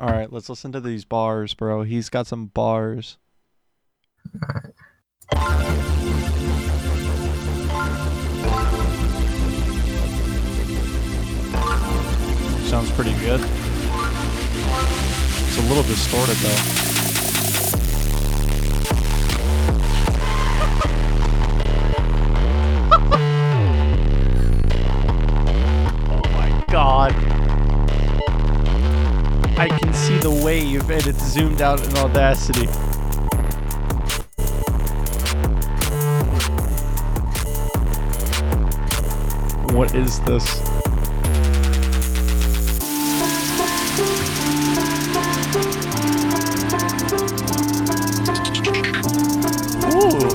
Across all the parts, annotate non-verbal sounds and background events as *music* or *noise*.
All right, let's listen to these bars, bro. He's got some bars. Sounds pretty good. It's a little distorted though. It's zoomed out in Audacity. What is this? Ooh.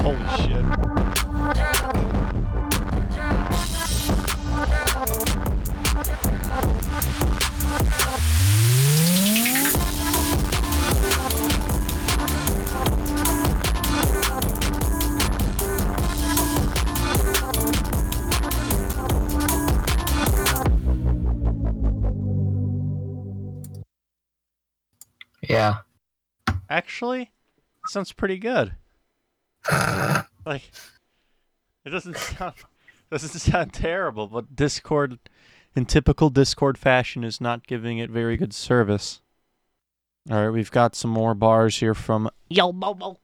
Holy shit. Yeah. Actually, sounds pretty good. *sighs* like, it doesn't sound *laughs* doesn't sound terrible, but Discord, in typical Discord fashion, is not giving it very good service. All right, we've got some more bars here from Yo Bobo.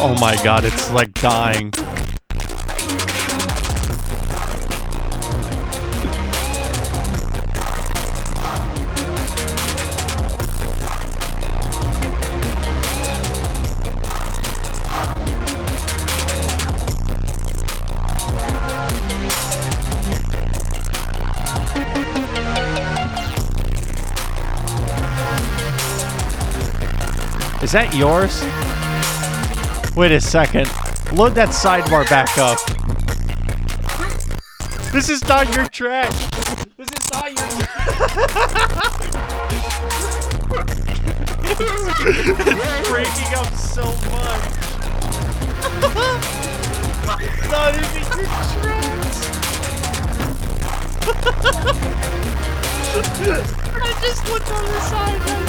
Oh my god, it's like dying. Is that yours? Wait a second. Load that sidebar back up. This is not your track. This is not your it's *laughs* breaking up so much. *laughs* not even your tracks. *laughs* I just looked on the side and I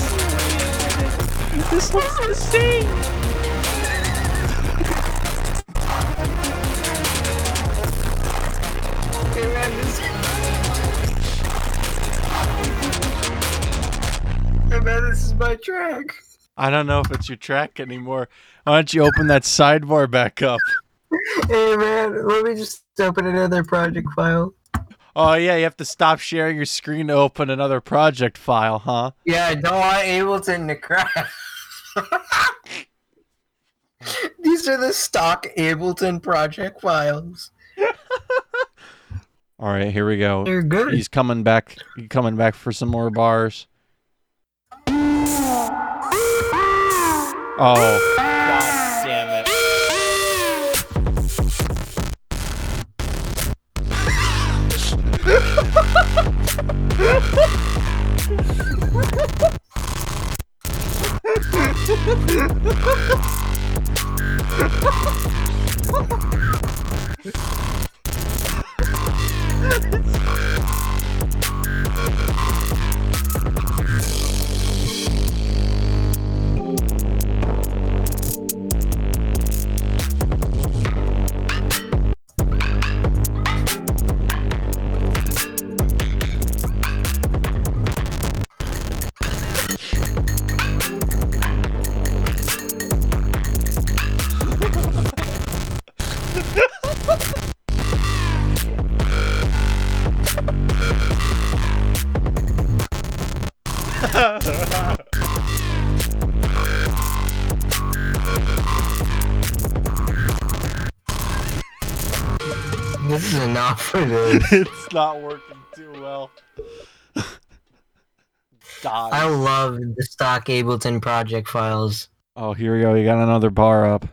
see This looks the same. My track. I don't know if it's your track anymore. Why don't you open that sidebar back up? Hey man, let me just open another project file. Oh yeah, you have to stop sharing your screen to open another project file, huh? Yeah, I don't want Ableton to crash. *laughs* These are the stock Ableton project files. *laughs* All right, here we go. They're good. He's coming back. He's coming back for some more bars. Oh, god damn it! *laughs* This is enough for this. it's not working too well. Die. I love the stock Ableton project files. Oh, here we go. You got another bar up.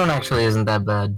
One actually isn't that bad.